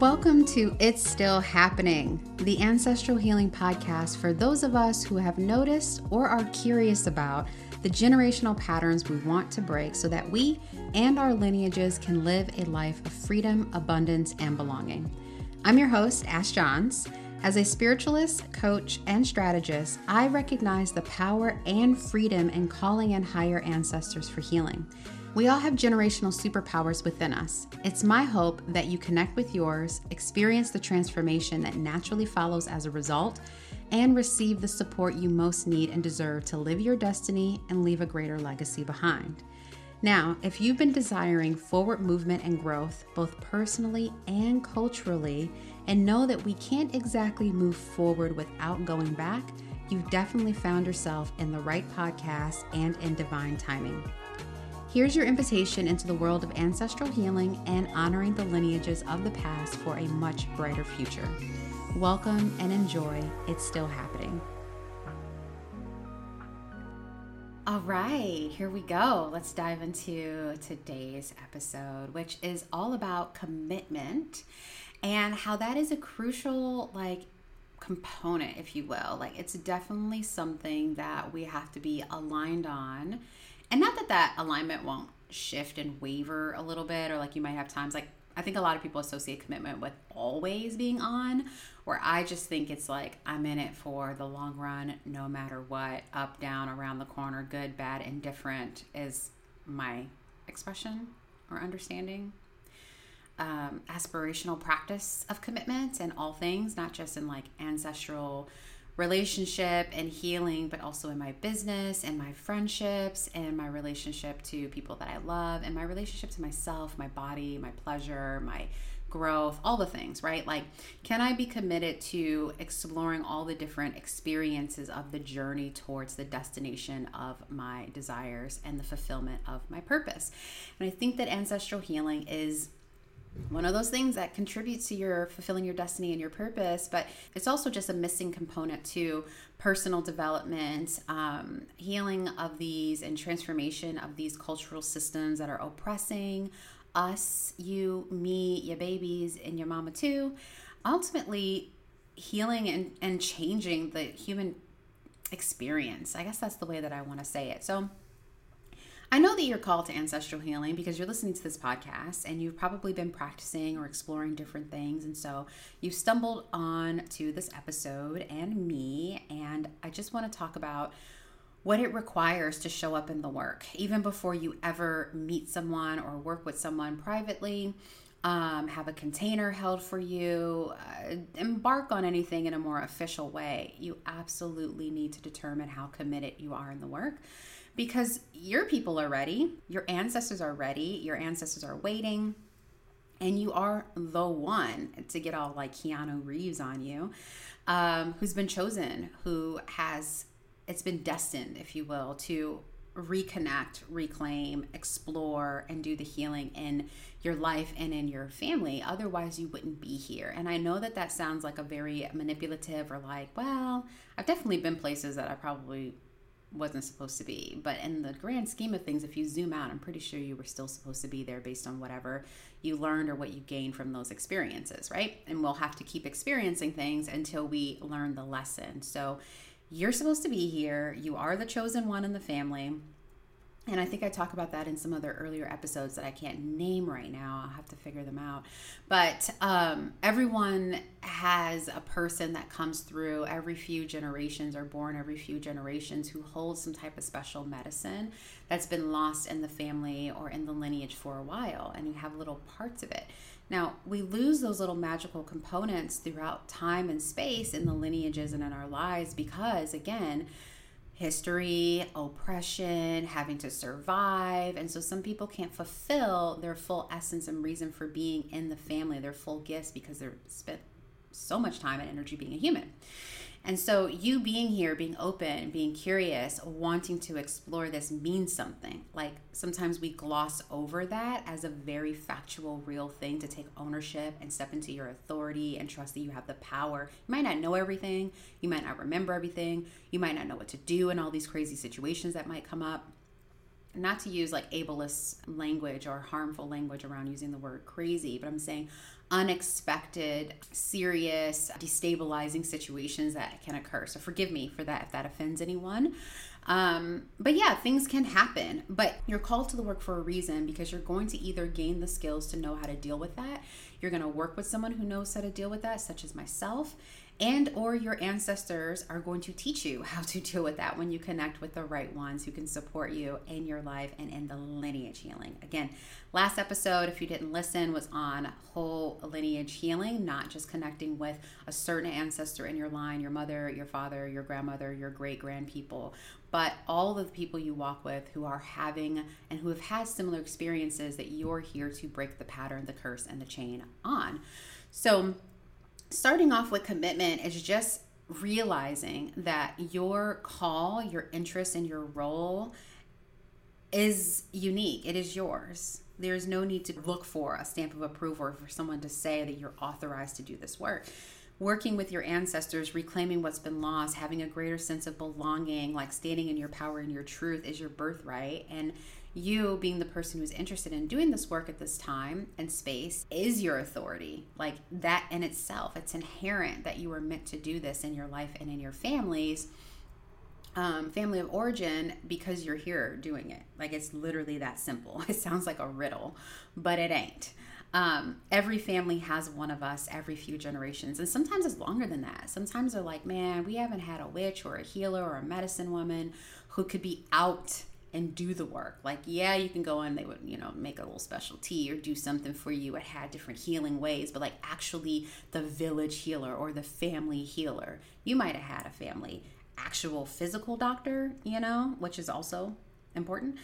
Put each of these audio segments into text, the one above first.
Welcome to It's Still Happening, the ancestral healing podcast for those of us who have noticed or are curious about the generational patterns we want to break so that we and our lineages can live a life of freedom, abundance, and belonging. I'm your host, Ash Johns. As a spiritualist, coach, and strategist, I recognize the power and freedom in calling in higher ancestors for healing. We all have generational superpowers within us. It's my hope that you connect with yours, experience the transformation that naturally follows as a result, and receive the support you most need and deserve to live your destiny and leave a greater legacy behind. Now, if you've been desiring forward movement and growth, both personally and culturally, and know that we can't exactly move forward without going back, you've definitely found yourself in the right podcast and in divine timing. Here's your invitation into the world of ancestral healing and honoring the lineages of the past for a much brighter future. Welcome and enjoy. It's still happening. All right, here we go. Let's dive into today's episode, which is all about commitment and how that is a crucial, like, component, if you will. Like, it's definitely something that we have to be aligned on and not that that alignment won't shift and waver a little bit or like you might have times like I think a lot of people associate commitment with always being on, where I just think it's like I'm in it for the long run, no matter what, up, down, around the corner, good, bad, indifferent is my expression or understanding. Um, aspirational practice of commitment and all things, not just in like ancestral relationship and healing, but also in my business and my friendships and my relationship to people that I love and my relationship to myself, my body, my pleasure, my growth, all the things, right? Like, can I be committed to exploring all the different experiences of the journey towards the destination of my desires and the fulfillment of my purpose? And I think that ancestral healing is one of those things that contributes to your fulfilling your destiny and your purpose but it's also just a missing component to personal development um, healing of these and transformation of these cultural systems that are oppressing us you me your babies and your mama too. Ultimately healing and, and changing the human experience. I guess that's the way that i want to say it. So I know that you're called to ancestral healing because you're listening to this podcast and you've probably been practicing or exploring different things. And so you stumbled on to this episode and me. And I just want to talk about what it requires to show up in the work, even before you ever meet someone or work with someone privately. Um, have a container held for you, uh, embark on anything in a more official way, you absolutely need to determine how committed you are in the work because your people are ready, your ancestors are ready, your ancestors are waiting, and you are the one to get all like Keanu Reeves on you, um, who's been chosen, who has, it's been destined, if you will, to reconnect, reclaim, explore, and do the healing in your life and in your family. Otherwise, you wouldn't be here. And I know that that sounds like a very manipulative or like, well, I've definitely been places that I probably wasn't supposed to be. But in the grand scheme of things, if you zoom out, I'm pretty sure you were still supposed to be there based on whatever you learned or what you gained from those experiences, right? And we'll have to keep experiencing things until we learn the lesson. So you're supposed to be here. You are the chosen one in the family. And I think I talk about that in some other earlier episodes that I can't name right now. I'll have to figure them out. But um, everyone has a person that comes through every few generations or born every few generations who holds some type of special medicine that's been lost in the family or in the lineage for a while. And you have little parts of it. Now, we lose those little magical components throughout time and space in the lineages and in our lives because, again, history, oppression, having to survive. And so some people can't fulfill their full essence and reason for being in the family, their full gifts, because they're spent so much time and energy being a human. And so, you being here, being open, being curious, wanting to explore this means something. Like sometimes we gloss over that as a very factual, real thing to take ownership and step into your authority and trust that you have the power. You might not know everything, you might not remember everything, you might not know what to do in all these crazy situations that might come up. Not to use like ableist language or harmful language around using the word crazy, but I'm saying unexpected, serious, destabilizing situations that can occur. So forgive me for that if that offends anyone. Um, but yeah, things can happen, but you're called to the work for a reason because you're going to either gain the skills to know how to deal with that. You're going to work with someone who knows how to deal with that, such as myself, and or your ancestors are going to teach you how to deal with that when you connect with the right ones who can support you in your life and in the lineage healing. Again last episode if you didn't listen was on whole lineage healing not just connecting with a certain ancestor in your line your mother your father your grandmother your great grand people but all of the people you walk with who are having and who have had similar experiences that you're here to break the pattern the curse and the chain on. So starting off with commitment is just realizing that your call, your interest, and your role is unique. It is yours. There's no need to look for a stamp of approval or for someone to say that you're authorized to do this work. Working with your ancestors, reclaiming what's been lost, having a greater sense of belonging, like standing in your power and your truth is your birthright. And you being the person who's interested in doing this work at this time and space is your authority. Like that in itself, it's inherent that you are meant to do this in your life and in your families. Um, family of origin because you're here doing it. Like it's literally that simple. It sounds like a riddle, but it ain't. Um, every family has one of us every few generations, and sometimes it's longer than that. Sometimes they're like, man, we haven't had a witch or a healer or a medicine woman who could be out and do the work. Like, yeah, you can go in, they would, you know, make a little special tea or do something for you. It had different healing ways, but like actually the village healer or the family healer. You might have had a family actual physical doctor, you know, which is also important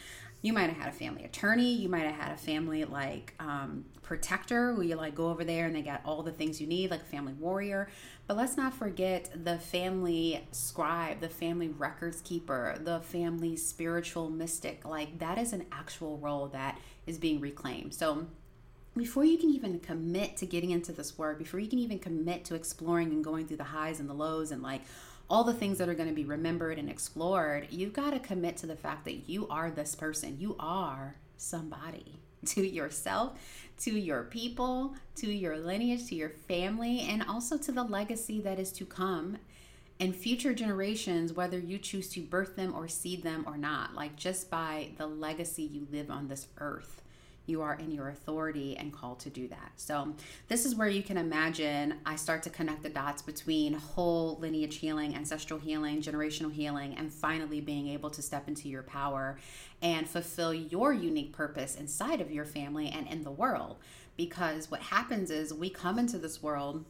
you might have had a family attorney you might have had a family like um, protector who you like go over there and they got all the things you need like a family warrior. But let's not forget the family scribe the family records keeper the family spiritual mystic. Like that is an actual role that is being reclaimed. So before you can even commit to getting into this work before you can even commit to exploring and going through the highs and the lows and like all the things that are going to be remembered and explored, you've got to commit to the fact that you are this person. You are somebody to yourself, to your people, to your lineage, to your family, and also to the legacy that is to come and future generations, whether you choose to birth them or seed them or not, like just by the legacy you live on this earth you are in your authority and called to do that. So, this is where you can imagine I start to connect the dots between whole lineage healing, ancestral healing, generational healing, and finally being able to step into your power and fulfill your unique purpose inside of your family and in the world. Because what happens is we come into this world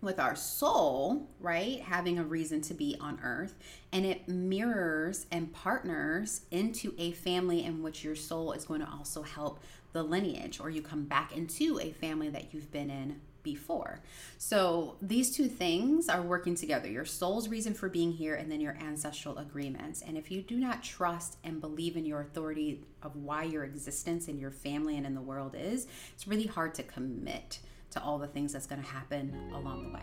with our soul, right? Having a reason to be on earth, and it mirrors and partners into a family in which your soul is going to also help the lineage or you come back into a family that you've been in before. So these two things are working together your soul's reason for being here and then your ancestral agreements. And if you do not trust and believe in your authority of why your existence in your family and in the world is, it's really hard to commit to all the things that's going to happen along the way.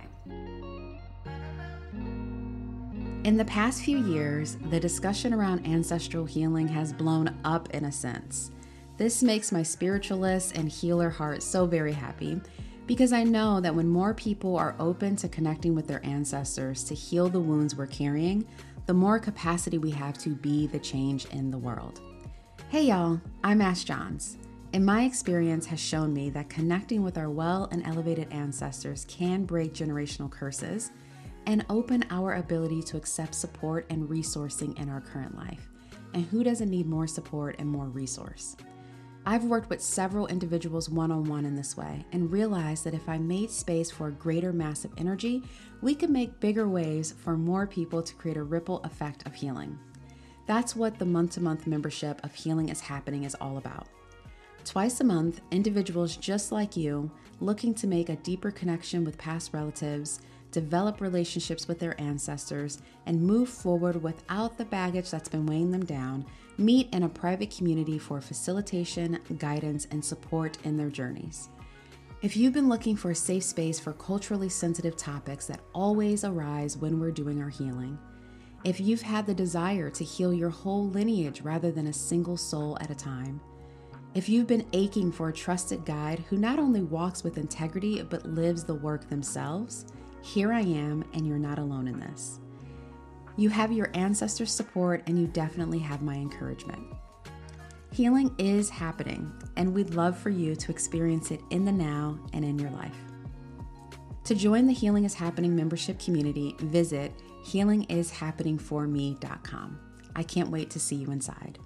In the past few years, the discussion around ancestral healing has blown up in a sense. This makes my spiritualist and healer heart so very happy because I know that when more people are open to connecting with their ancestors to heal the wounds we're carrying, the more capacity we have to be the change in the world. Hey y'all, I'm Ash Johns, and my experience has shown me that connecting with our well and elevated ancestors can break generational curses and open our ability to accept support and resourcing in our current life. And who doesn't need more support and more resource? I've worked with several individuals one on one in this way and realized that if I made space for a greater mass of energy, we could make bigger waves for more people to create a ripple effect of healing. That's what the month to month membership of Healing is Happening is all about. Twice a month, individuals just like you, looking to make a deeper connection with past relatives, develop relationships with their ancestors, and move forward without the baggage that's been weighing them down, meet in a private community for facilitation, guidance, and support in their journeys. If you've been looking for a safe space for culturally sensitive topics that always arise when we're doing our healing, if you've had the desire to heal your whole lineage rather than a single soul at a time, if you've been aching for a trusted guide who not only walks with integrity but lives the work themselves, here I am, and you're not alone in this. You have your ancestors' support, and you definitely have my encouragement. Healing is happening, and we'd love for you to experience it in the now and in your life. To join the Healing is Happening membership community, visit healingishappeningforme.com. I can't wait to see you inside.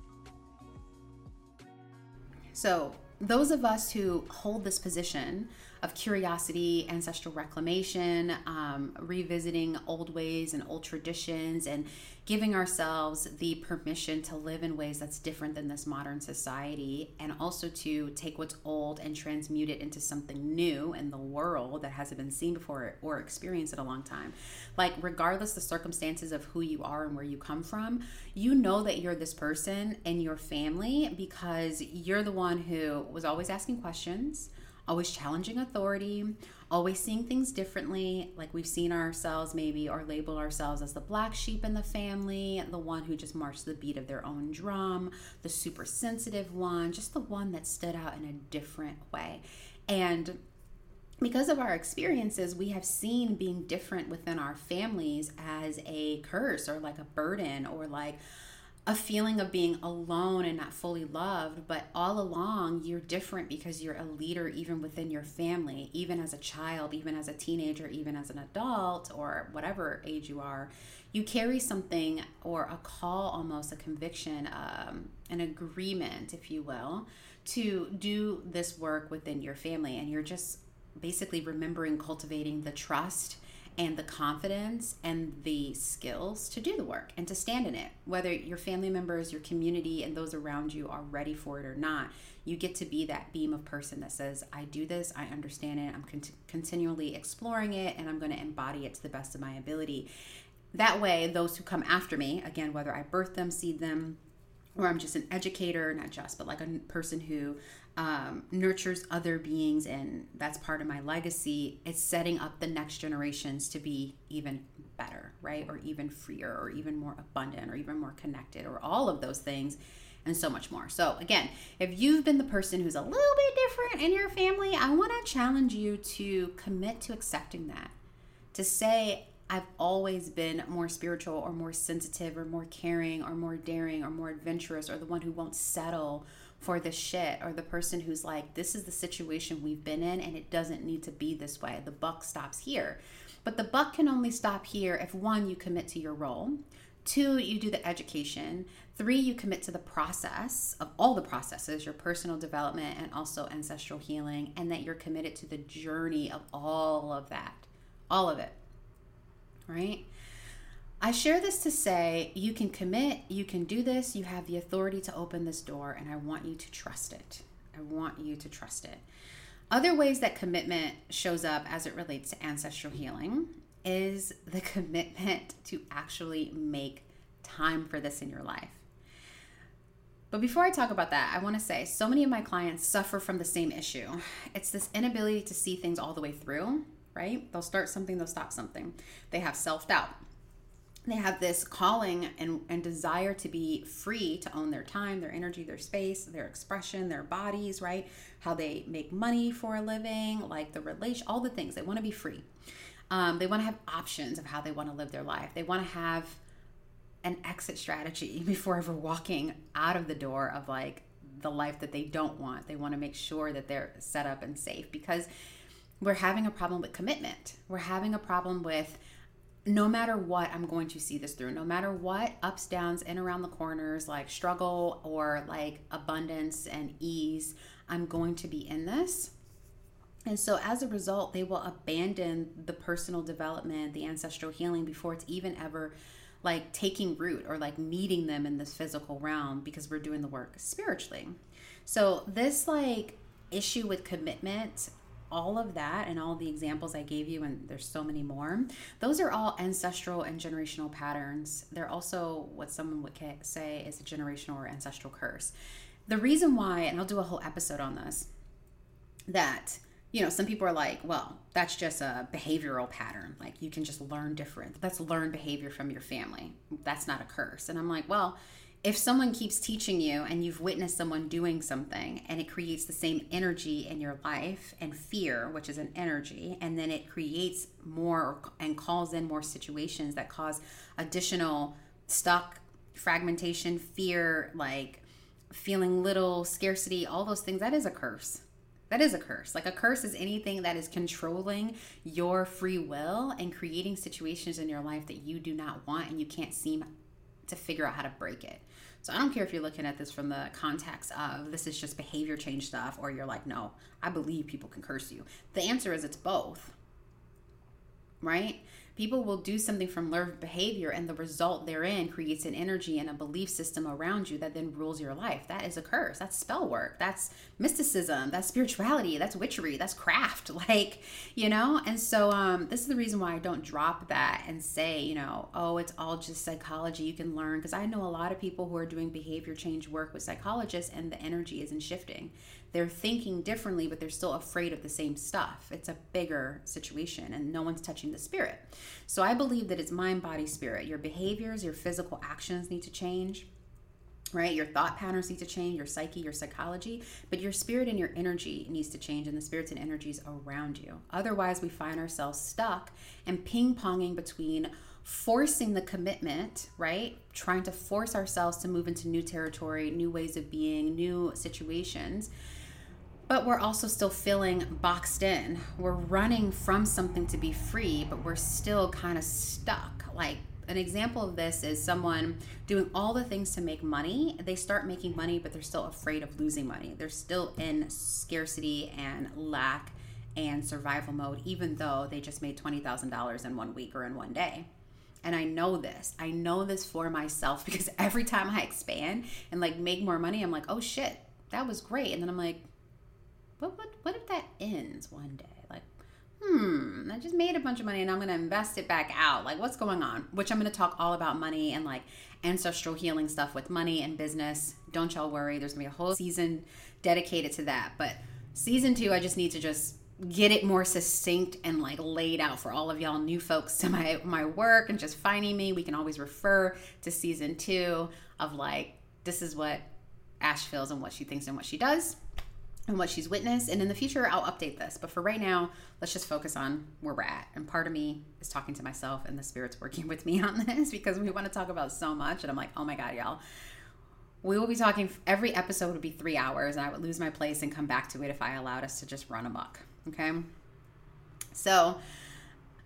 So, those of us who hold this position of curiosity, ancestral reclamation, um, revisiting old ways and old traditions, and giving ourselves the permission to live in ways that's different than this modern society, and also to take what's old and transmute it into something new in the world that hasn't been seen before or experienced in a long time. Like, regardless the circumstances of who you are and where you come from, you know that you're this person in your family because you're the one who was always asking questions always challenging authority, always seeing things differently. Like we've seen ourselves maybe or labeled ourselves as the black sheep in the family, the one who just marched the beat of their own drum, the super sensitive one, just the one that stood out in a different way. And because of our experiences, we have seen being different within our families as a curse or like a burden or like a feeling of being alone and not fully loved, but all along you're different because you're a leader even within your family, even as a child, even as a teenager, even as an adult, or whatever age you are. You carry something or a call, almost a conviction, um, an agreement, if you will, to do this work within your family. And you're just basically remembering cultivating the trust and the confidence and the skills to do the work and to stand in it. Whether your family members, your community, and those around you are ready for it or not, you get to be that beam of person that says, I do this, I understand it, I'm cont- continually exploring it, and I'm going to embody it to the best of my ability. That way, those who come after me, again, whether I birth them, seed them, or I'm just an educator, not just, but like a person who um, nurtures other beings, and that's part of my legacy. It's setting up the next generations to be even better, right? Or even freer, or even more abundant, or even more connected, or all of those things, and so much more. So, again, if you've been the person who's a little bit different in your family, I want to challenge you to commit to accepting that. To say, I've always been more spiritual or more sensitive or more caring or more daring or more adventurous or the one who won't settle for the shit or the person who's like, this is the situation we've been in and it doesn't need to be this way. The buck stops here. But the buck can only stop here if one, you commit to your role, two, you do the education, three, you commit to the process of all the processes, your personal development and also ancestral healing, and that you're committed to the journey of all of that, all of it, right? I share this to say you can commit, you can do this, you have the authority to open this door, and I want you to trust it. I want you to trust it. Other ways that commitment shows up as it relates to ancestral healing is the commitment to actually make time for this in your life. But before I talk about that, I want to say so many of my clients suffer from the same issue. It's this inability to see things all the way through, right? They'll start something, they'll stop something. They have self doubt they have this calling and, and desire to be free to own their time, their energy, their space, their expression, their bodies, right? How they make money for a living, like the relation, all the things. They want to be free. Um, they want to have options of how they want to live their life. They want to have an exit strategy before ever walking out of the door of like the life that they don't want. They want to make sure that they're set up and safe because we're having a problem with commitment. We're having a problem with no matter what, I'm going to see this through. No matter what, ups, downs, and around the corners, like struggle or like abundance and ease, I'm going to be in this. And so as a result, they will abandon the personal development, the ancestral healing before it's even ever like taking root or like meeting them in this physical realm because we're doing the work spiritually. So this like issue with commitment all of that and all the examples I gave you, and there's so many more, those are all ancestral and generational patterns. They're also what someone would say is a generational or ancestral curse. The reason why, and I'll do a whole episode on this, that you know, some people are like, well, that's just a behavioral pattern. Like you can just learn different. That's learned behavior from your family. That's not a curse. And I'm like, well, if someone keeps teaching you and you've witnessed someone doing something and it creates the same energy in your life and fear, which is an energy, and then it creates more and calls in more situations that cause additional stuck, fragmentation, fear, like feeling little, scarcity, all those things, that is a curse. That is a curse. Like a curse is anything that is controlling your free will and creating situations in your life that you do not want and you can't seem to figure out how to break it. So I don't care if you're looking at this from the context of this is just behavior change stuff, or you're like, no, I believe people can curse you. The answer is it's both, right? People will do something from learned behavior and the result therein creates an energy and a belief system around you that then rules your life. That is a curse. That's spell work. That's mysticism. That's spirituality. That's witchery. That's craft. Like you know? And so um, this is the reason why i don't drop that and say you know oh it's all just psychology. You can learn. Because i know a lot of people who are doing behavior change work with psychologists and the energy isn't shifting they're thinking differently, but they're still afraid of the same stuff. It's a bigger situation, and no one's touching the spirit. So I believe that it's mind, body, spirit. Your behaviors, your physical actions need to change right? Your thought patterns need to change, your psyche, your psychology, but your spirit and your energy needs to change, and the spirits and energies around you. Otherwise, we find ourselves stuck and ping ponging between forcing the commitment, right? Trying to force ourselves to move into new territory, new ways of being, new situations but we're also still feeling boxed in. We're running from something to be free, but we're still kind of stuck. Like an example of this is someone doing all the things to make money. They start making money, but they're still afraid of losing money. They're still in scarcity and lack and survival mode, even though they just made $20,000 in one week or in one day. And I know this. I know this for myself because every time I expand and like make more money, I'm like, oh shit, that was great. And then I'm like, what, what, what if that ends one day? Like, hmm, I just made a bunch of money and I'm going to invest it back out. Like, what's going on? Which I'm going to talk all about money and like ancestral healing stuff with money and business. Don't y'all worry. There's going to be a whole season dedicated to that. But season two, I just need to just get it more succinct and like laid out for all of y'all new folks to my my work and just finding me we can always refer to season two of like this is what ash feels and what she thinks and what she does and what she's witnessed. And in the future, I'll update this. But for right now, let's just focus on where we're at. And part of me is talking to myself, and the spirit's working with me on this because we want to talk about so much. And I'm like, oh my God, y'all. We will be talking, every episode would be three hours, and I would lose my place and come back to it if I allowed us to just run amok. Okay. So,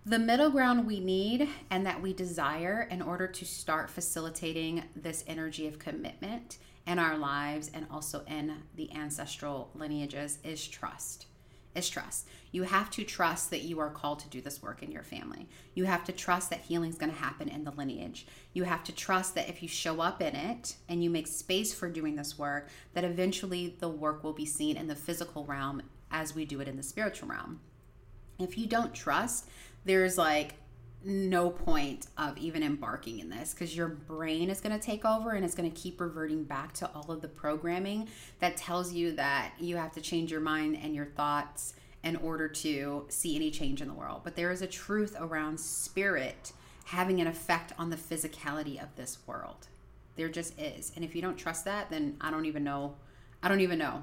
the middle ground we need and that we desire in order to start facilitating this energy of commitment in our lives and also in the ancestral lineages is trust. Is trust. You have to trust that you are called to do this work in your family. You have to trust that healing is going to happen in the lineage. You have to trust that if you show up in it and you make space for doing this work, that eventually the work will be seen in the physical realm as we do it in the spiritual realm. If you don't trust, there's like no point of even embarking in this because your brain is going to take over and it's going to keep reverting back to all of the programming that tells you that you have to change your mind and your thoughts in order to see any change in the world. But there is a truth around spirit having an effect on the physicality of this world. There just is. And if you don't trust that, then I don't even know. I don't even know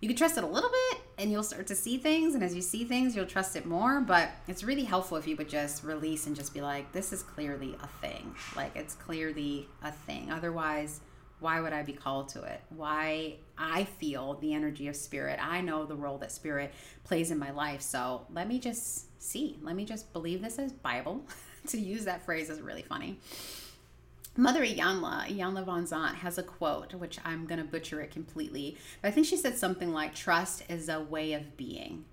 you can trust it a little bit and you'll start to see things and as you see things you'll trust it more but it's really helpful if you would just release and just be like this is clearly a thing. Like it's clearly a thing. Otherwise why would i be called to it? Why i feel the energy of spirit. I know the role that spirit plays in my life so let me just see. Let me just believe this as bible. To use that phrase is really funny Mother Iyanla, Iyanla Vanzant, has a quote, which I'm going to butcher it completely, but I think she said something like, Trust is a way of being.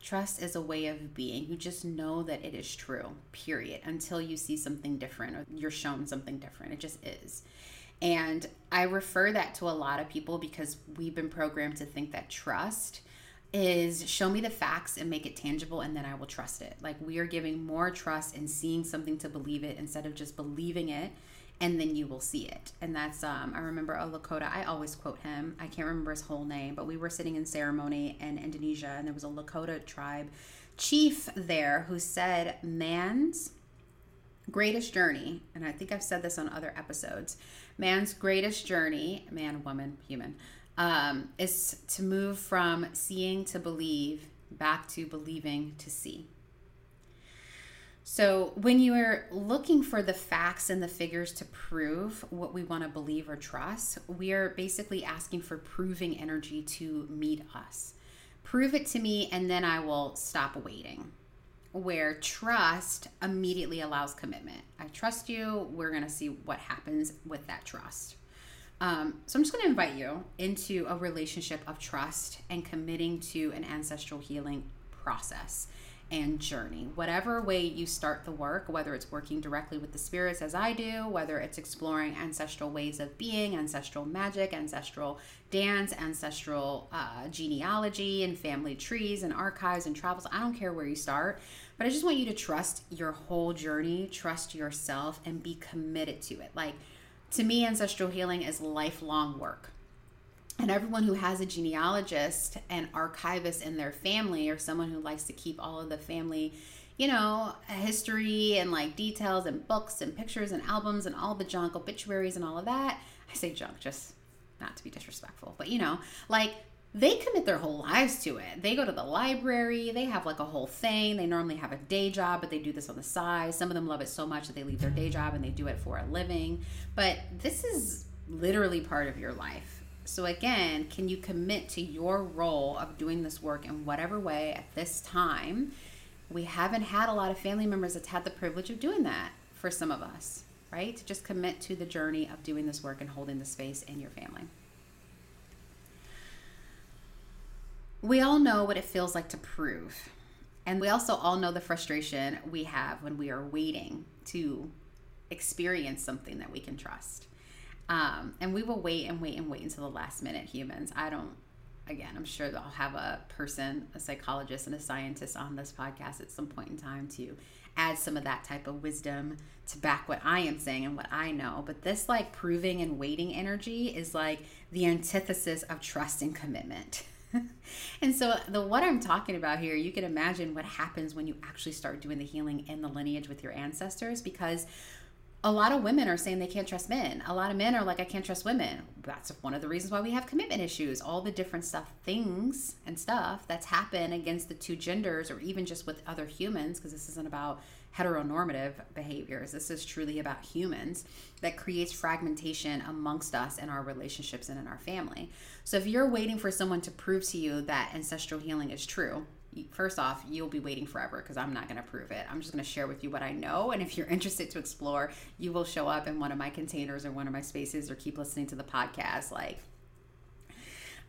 Trust is a way of being. You just know that it is true, period, until you see something different or you're shown something different. It just is. And I refer that to a lot of people because we've been programmed to think that trust is show me the facts and make it tangible and then I will trust it. Like we are giving more trust in seeing something to believe it instead of just believing it and then you will see it. And that's um, I remember a Lakota. I always quote him. I can't remember his whole name, but we were sitting in ceremony in Indonesia, and there was a Lakota tribe chief there who said, "Man's greatest journey," and I think I've said this on other episodes. Man's greatest journey, man, woman, human, um, is to move from seeing to believe back to believing to see. So, when you are looking for the facts and the figures to prove what we want to believe or trust, we are basically asking for proving energy to meet us. Prove it to me, and then I will stop waiting. Where trust immediately allows commitment. I trust you. We're going to see what happens with that trust. Um, so, I'm just going to invite you into a relationship of trust and committing to an ancestral healing process and journey. Whatever way you start the work, whether it's working directly with the spirits as I do, whether it's exploring ancestral ways of being, ancestral magic, ancestral dance, ancestral uh, genealogy, and family trees and archives and travels, I don't care where you start, but I just want you to trust your whole journey, trust yourself, and be committed to it. Like, to me, ancestral healing is lifelong work and everyone who has a genealogist and archivist in their family or someone who likes to keep all of the family you know history and like details and books and pictures and albums and all the junk obituaries and all of that i say junk just not to be disrespectful but you know like they commit their whole lives to it. They go to the library, they have like a whole thing. They normally have a day job, but they do this on the side. Some of them love it so much that they leave their day job and they do it for a living. But this is literally part of your life so, again, can you commit to your role of doing this work in whatever way at this time? We haven't had a lot of family members that's had the privilege of doing that for some of us, right? To just commit to the journey of doing this work and holding the space in your family. We all know what it feels like to prove. And we also all know the frustration we have when we are waiting to experience something that we can trust. Um, and we will wait and wait and wait until the last minute, humans. I don't, again, I'm sure that I'll have a person, a psychologist, and a scientist on this podcast at some point in time to add some of that type of wisdom to back what I am saying and what I know. But this, like, proving and waiting energy is like the antithesis of trust and commitment. and so the what I'm talking about here, you can imagine what happens when you actually start doing the healing in the lineage with your ancestors because a lot of women are saying they can't trust men. A lot of men are like, I can't trust women. That's one of the reasons why we have commitment issues. All the different stuff, things and stuff that's happened against the two genders, or even just with other humans, because this isn't about heteronormative behaviors. This is truly about humans that creates fragmentation amongst us in our relationships and in our family. So if you're waiting for someone to prove to you that ancestral healing is true, first off, you'll be waiting forever because I'm not going to prove it. I'm just going to share with you what I know. And if you're interested to explore, you will show up in one of my containers or one of my spaces or keep listening to the podcast. Like,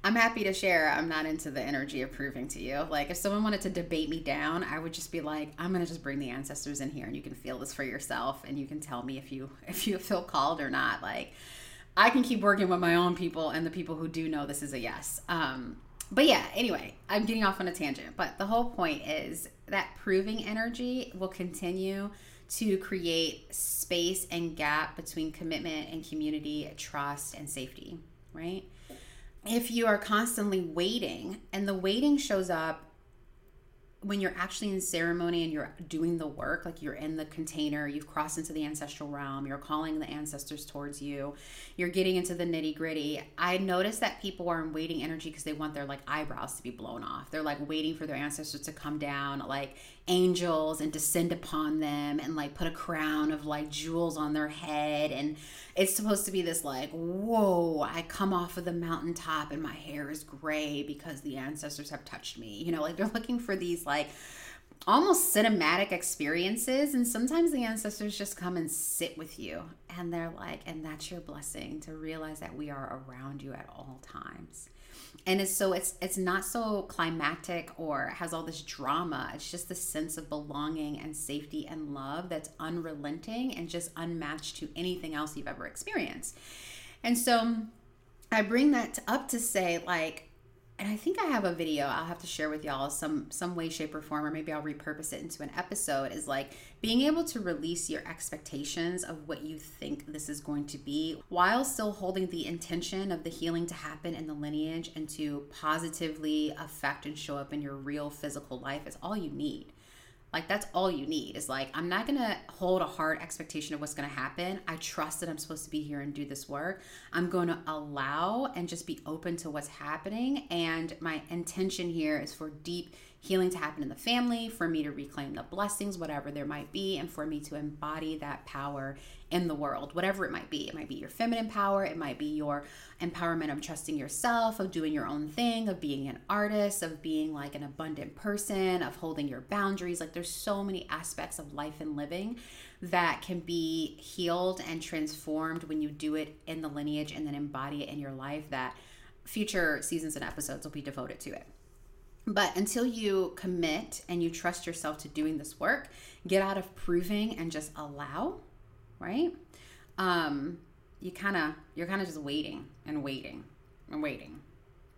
I'm happy to share. I'm not into the energy of proving to you. Like, if someone wanted to debate me down, I would just be like, I'm going to just bring the ancestors in here and you can feel this for yourself and you can tell me if you if you feel called or not. Like, I can keep working with my own people and the people who do know this is a yes. Um, but yeah, anyway, I'm getting off on a tangent. But the whole point is that proving energy will continue to create space and gap between commitment and community, trust and safety, right? If you are constantly waiting and the waiting shows up when you're actually in ceremony and you're doing the work, like you're in the container, you've crossed into the ancestral realm, you're calling the ancestors towards you, you're getting into the nitty gritty. I notice that people are in waiting energy because they want their like eyebrows to be blown off. They're like waiting for their ancestors to come down, like angels, and descend upon them and like put a crown of like jewels on their head. And it's supposed to be this like, whoa, I come off of the mountaintop and my hair is gray because the ancestors have touched me. You know, like they're looking for these like almost cinematic experiences and sometimes the ancestors just come and sit with you and they're like and that's your blessing to realize that we are around you at all times and it's so it's it's not so climactic or has all this drama. It's just the sense of belonging and safety and love that's unrelenting and just unmatched to anything else you've ever experienced. And so i bring that up to say like and I think I have a video I'll have to share with y'all some some way shape or form or maybe I'll repurpose it into an episode is like being able to release your expectations of what you think this is going to be while still holding the intention of the healing to happen in the lineage and to positively affect and show up in your real physical life is all you need. Like that's all you need is like I'm not to hold a hard expectation of what's to happen. I trust that I'm supposed to be here and do this work. I'm to allow and just be open to what's happening and my intention here is for deep healing to happen in the family, for me to reclaim the blessings, whatever there might be, and for me to embody that power in the world, whatever it might be. It might be your feminine power, it might be your empowerment of trusting yourself, of doing your own thing, of being an artist, of being like an abundant person, of holding your boundaries. Like there's so many aspects of life and living that can be healed and transformed when you do it in the lineage and then embody it in your life that future seasons and episodes will be devoted to it. But until you commit and you trust yourself to doing this work, get out of proving and just allow, right? Um, you kind of you're kind of just waiting and waiting and waiting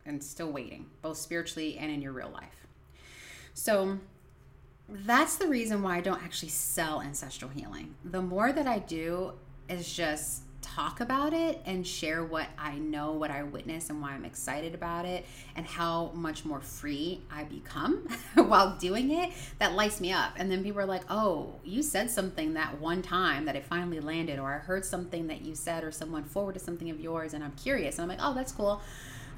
and still waiting, both spiritually and in your real life. So that's the reason why I don't actually sell ancestral healing. The more that I do is just talk about it and share what I know, what I witness, and why I'm excited about it, and how much more free I become while doing it, that lights me up. And then people are like, oh, you said something that one time that it finally landed, or I heard something that you said, or someone forwarded something of yours, and I'm curious. And I'm like, oh, that's cool.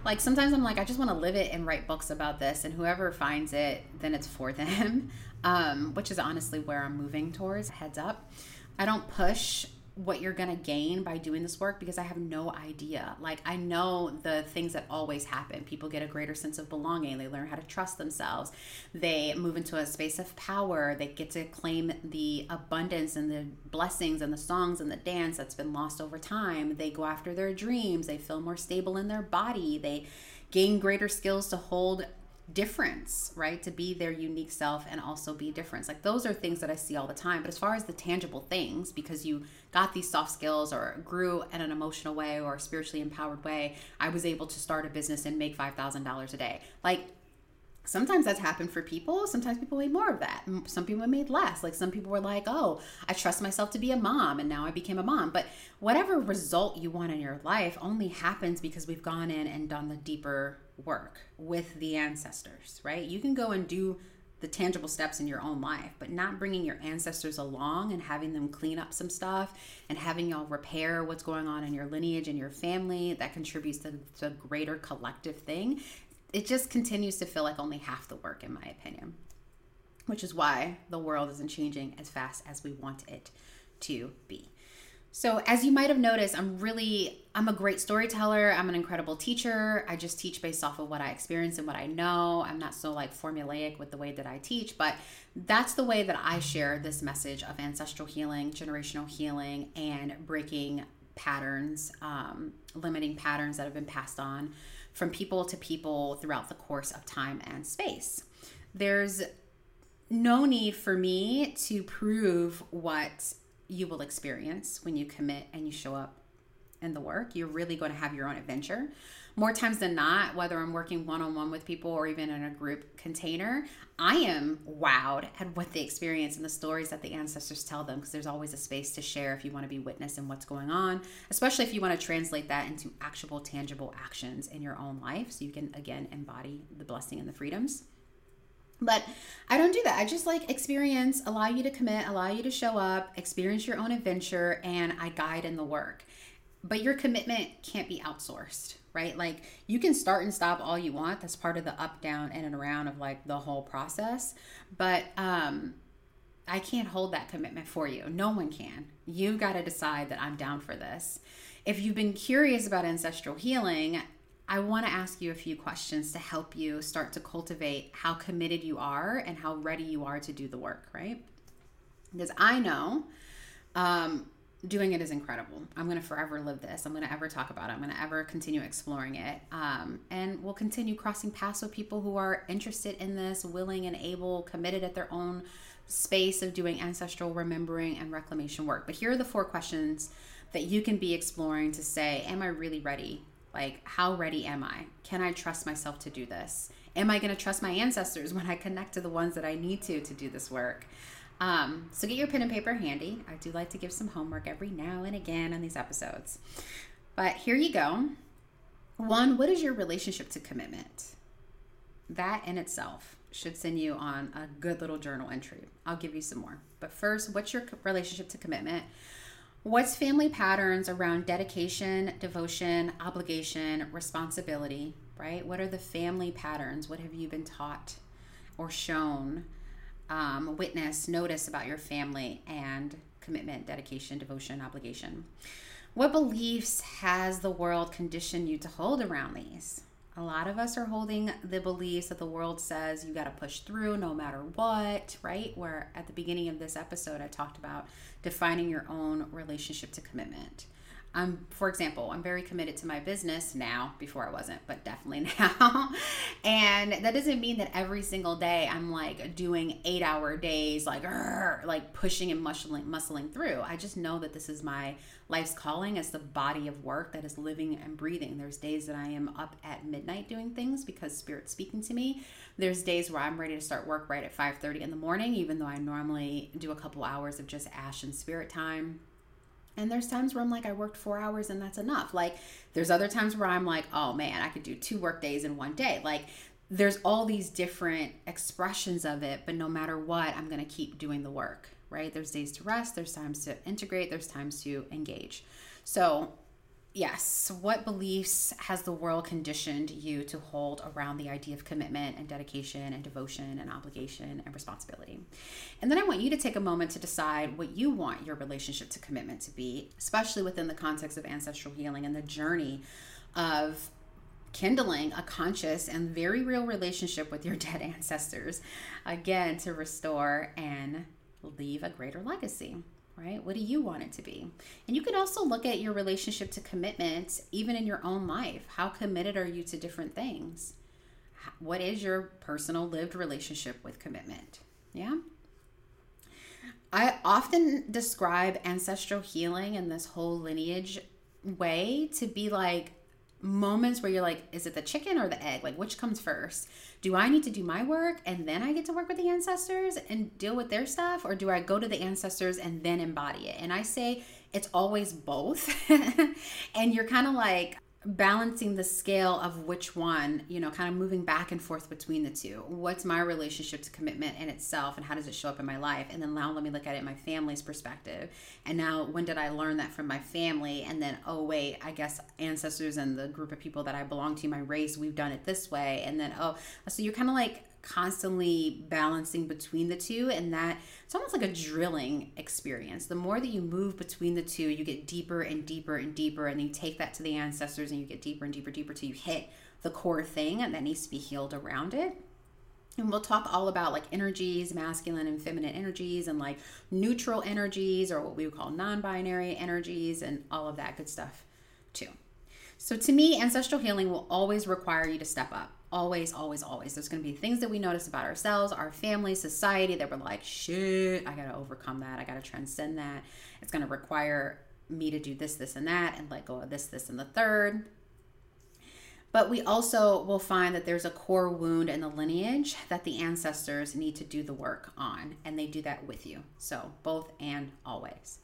Like sometimes I'm like, I just want to live it and write books about this, and whoever finds it, then it's for them, um, which is honestly where I'm moving towards. Heads up. I don't push what you're going to gain by doing this work because I have no idea. Like, I know the things that always happen. People get a greater sense of belonging, they learn how to trust themselves, they move into a space of power, they get to claim the abundance and the blessings and the songs and the dance that's been lost over time. They go after their dreams, they feel more stable in their body, they gain greater skills to hold difference, right? To be their unique self and also be different. Like those are things that I see all the time. But as far as the tangible things, because you got these soft skills or grew in an emotional way or spiritually empowered way, I was able to start a business and make $5,000 a day. Like sometimes that's happened for people sometimes people made more of that some people made less like some people were like oh i trust myself to be a mom and now i became a mom but whatever result you want in your life only happens because we've gone in and done the deeper work with the ancestors right you can go and do the tangible steps in your own life, but not bringing your ancestors along and having them clean up some stuff and having y'all repair what's going on in your lineage and your family that contributes to the greater collective thing it just continues to feel like only half the work, in my opinion, which is why the world isn't changing as fast as we want it to be. So, as you might have noticed, I'm really I'm a great storyteller. I'm an incredible teacher. I just teach based off of what I experience and what I know. I'm not so like formulaic with the way that I teach, but that's the way that I share this message of ancestral healing, generational healing, and breaking patterns, um, limiting patterns that have been passed on from people to people throughout the course of time and space. There's no need for me to prove what you will experience when you commit and you show up in the work. You're really going to have your own adventure more times than not, whether I'm working one on one with people or even in a group container, I am wowed at what they experience and the stories that the ancestors tell them because there's always a space to share if you want to be witness in what's going on, especially if you want to translate that into actual, tangible actions in your own life so you can, again, embody the blessing and the freedoms. But I don't do that. I just like experience, allow you to commit, allow you to show up, experience your own adventure, and I guide in the work. But your commitment can't be outsourced right? Like you can start and stop all you want. That's part of the up, down, in and around of like the whole process. But um I can't hold that commitment for you. No one can. You've got to decide that I'm down for this. If you've been curious about ancestral healing, I want to ask you a few questions to help you start to cultivate how committed you are and how ready you are to do the work, right? Because I know um, doing it is incredible. I'm going to forever live this. I'm going to ever talk about it. I'm going to ever continue exploring it. Um, and we'll continue crossing paths with people who are interested in this, willing and able, committed at their own space of doing ancestral remembering and reclamation work. But here are the four questions that you can be exploring to say, Am I really ready Like, how ready am I? Can I trust myself to do this? Am I going to trust my ancestors when I connect to the ones that I need to to do this work? Um, so get your pen and paper handy. I do like to give some homework every now and again on these episodes. But here you go. One, what is your relationship to commitment? That in itself should send you on a good little journal entry. I'll give you some more. But first, what's your relationship to commitment? What's family patterns around dedication, devotion, obligation, responsibility, right? What are the family patterns? What have you been taught or shown, um, witness, notice about your family and commitment, dedication, devotion, obligation? What beliefs has the world conditioned you to hold around these? A lot of us are holding the beliefs that the world says you got to push through no matter what, right? Where at the beginning of this episode, I talked about defining your own relationship to commitment. I'm, for example, I'm very committed to my business now. Before I wasn't, but definitely now. and that doesn't mean that every single day I'm like doing eight hour days, like like pushing and muscling, muscling through. I just know that this is my life's calling as the body of work that is living and breathing. There's days that I am up at midnight doing things because Spirit's speaking to me. There's days where I'm ready to start work right at 5:30 in the morning, even though I normally do a couple hours of just ash and spirit time and there's times where I'm like, I worked four hours and that's enough. Like, there's other times where I'm like, oh man, I could do two work days in one day. Like, there's all these different expressions of it, but no matter what, I'm to keep doing the work, right? There's days to rest, there's times to integrate, there's times to engage. So, yes, what beliefs has the world conditioned you to hold around the idea of commitment and dedication and devotion and obligation and responsibility? And then I want you to take a moment to decide what you want your relationship to commitment to be, especially within the context of ancestral healing and the journey of kindling a conscious and very real relationship with your dead ancestors, again, to restore and leave a greater legacy right? What do you want it to be? And you can also look at your relationship to commitment, even in your own life. How committed are you to different things? What is your personal lived relationship with commitment? Yeah. I often describe ancestral healing and this whole lineage way to be like moments where you're like, is it the chicken or the egg? Like, which comes first? Do I need to do my work and then I get to work with the ancestors and deal with their stuff? Or do I go to the ancestors and then embody it? And I say it's always both. and you're kind of like, balancing the scale of which one, you know, kind of moving back and forth between the two. What's my relationship to commitment in itself and how does it show up in my life? And then now let me look at it my family's perspective. And now when did I learn that from my family? And then, oh, wait, I guess ancestors and the group of people that I belong to, my race, we've done it this way. And then, oh, so you're kind of like constantly balancing between the two and that it's almost like a drilling experience the more that you move between the two you get deeper and deeper and deeper and then you take that to the ancestors and you get deeper and deeper deeper till you hit the core thing and that needs to be healed around it and we'll talk all about like energies, masculine and feminine energies, and like neutral energies, or what we would call non binary energies, and all of that good stuff too. So, to me, ancestral healing will always require you to step up always, always, always. There's going to be things that we notice about ourselves, our family, society that we're like, shit, I got to overcome that. I got to transcend that. It's going to require me to do this, this, and that, and let go of this, this, and the third. But we also will find that there's a core wound in the lineage that the ancestors need to do the work on, and they do that with you. So, both and always.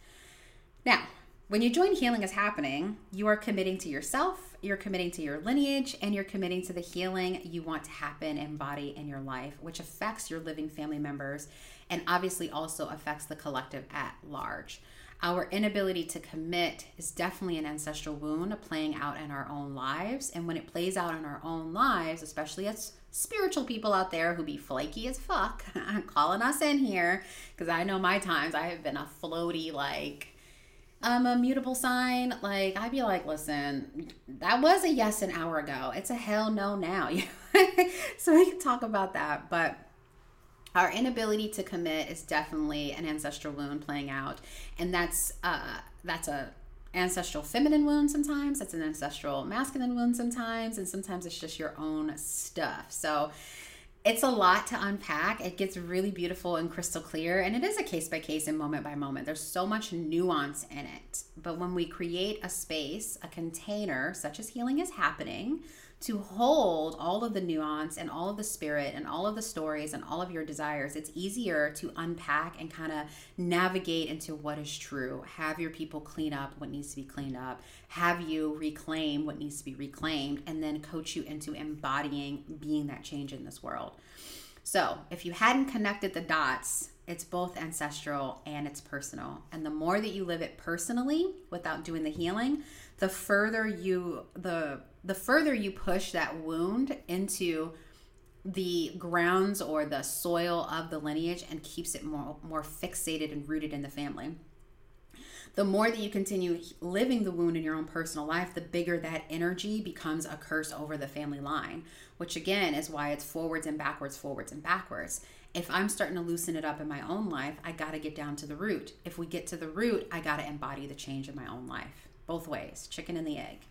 Now, when you join Healing is Happening, you are committing to yourself, you're committing to your lineage, and you're committing to the healing you want to happen and body in your life, which affects your living family members and obviously also affects the collective at large. Our inability to commit is definitely an ancestral wound playing out in our own lives. And when it plays out in our own lives, especially as spiritual people out there who be flaky as fuck, calling us in here, because I know my times I have been a floaty, like, um, a mutable sign, like I'd be like, listen, that was a yes an hour ago. It's a hell no now. so we can talk about that, but our inability to commit is definitely an ancestral wound playing out, and that's uh, that's a ancestral feminine wound sometimes. That's an ancestral masculine wound sometimes, and sometimes it's just your own stuff. So it's a lot to unpack. It gets really beautiful and crystal clear, and it is a case by case and moment by moment. There's so much nuance in it. But when we create a space, a container, such as healing is happening, to hold all of the nuance and all of the spirit and all of the stories and all of your desires, it's easier to unpack and kind of navigate into what is true. Have your people clean up what needs to be cleaned up, have you reclaim what needs to be reclaimed, and then coach you into embodying being that change in this world. So, if you hadn't connected the dots, it's both ancestral and it's personal. And the more that you live it personally without doing the healing, the further you the the further you push that wound into the grounds or the soil of the lineage and keeps it more more fixated and rooted in the family the more that you continue living the wound in your own personal life, the bigger that energy becomes a curse over the family line, which again is why it's forwards and backwards, forwards and backwards. If I'm starting to loosen it up in my own life, I got to get down to the root. If we get to the root, I got to embody the change in my own life. Both ways, chicken and the egg.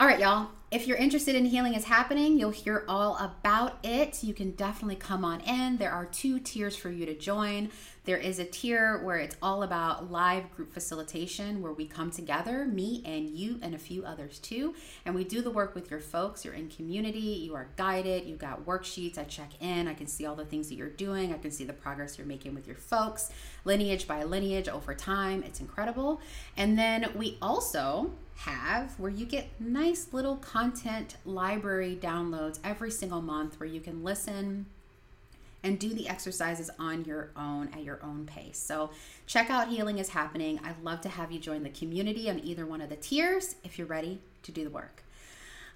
All right, y'all. If you're interested in Healing is Happening, you'll hear all about it. You can definitely come on in. There are two tiers for you to join. There is a tier where it's all about live group facilitation, where we come together, me and you and a few others too, and we do the work with your folks. You're in community, you are guided, you got worksheets. I check in, I can see all the things that you're doing, I can see the progress you're making with your folks, lineage by lineage over time. It's incredible. And then we also have where you get nice little content library downloads every single month where you can listen and do the exercises on your own at your own pace. So, check out Healing is Happening. I'd love to have you join the community on either one of the tiers if you're ready to do the work.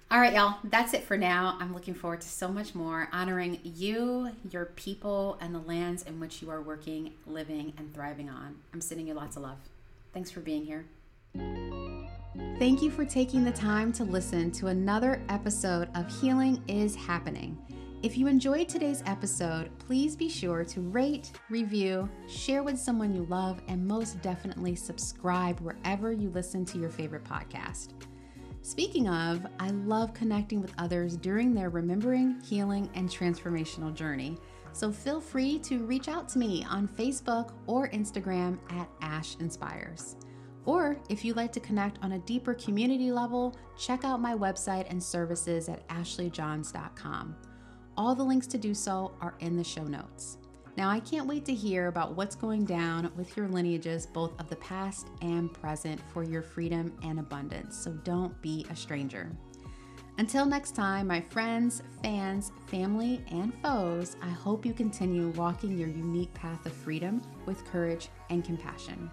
All right, y'all, that's it for now. I'm looking forward to so much more honoring you, your people, and the lands in which you are working, living, and thriving on. I'm sending you lots of love. Thanks for being here. Thank you for taking the time to listen to another episode of Healing is Happening. If you enjoyed today's episode, please be sure to rate, review, share with someone you love, and most definitely subscribe wherever you listen to your favorite podcast. Speaking of, I love connecting with others during their remembering, healing, and transformational journey. So feel free to reach out to me on Facebook or Instagram at Ash Inspires. Or if you'd like to connect on a deeper community level, check out my website and services at ashleyjohns.com. All the links to do so are in the show notes. Now, I can't wait to hear about what's going down with your lineages, both of the past and present, for your freedom and abundance. So don't be a stranger. Until next time, my friends, fans, family, and foes, I hope you continue walking your unique path of freedom with courage and compassion.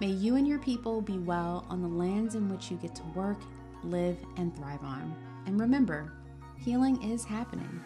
May you and your people be well on the lands in which you get to work, live, and thrive on. And remember, healing is happening.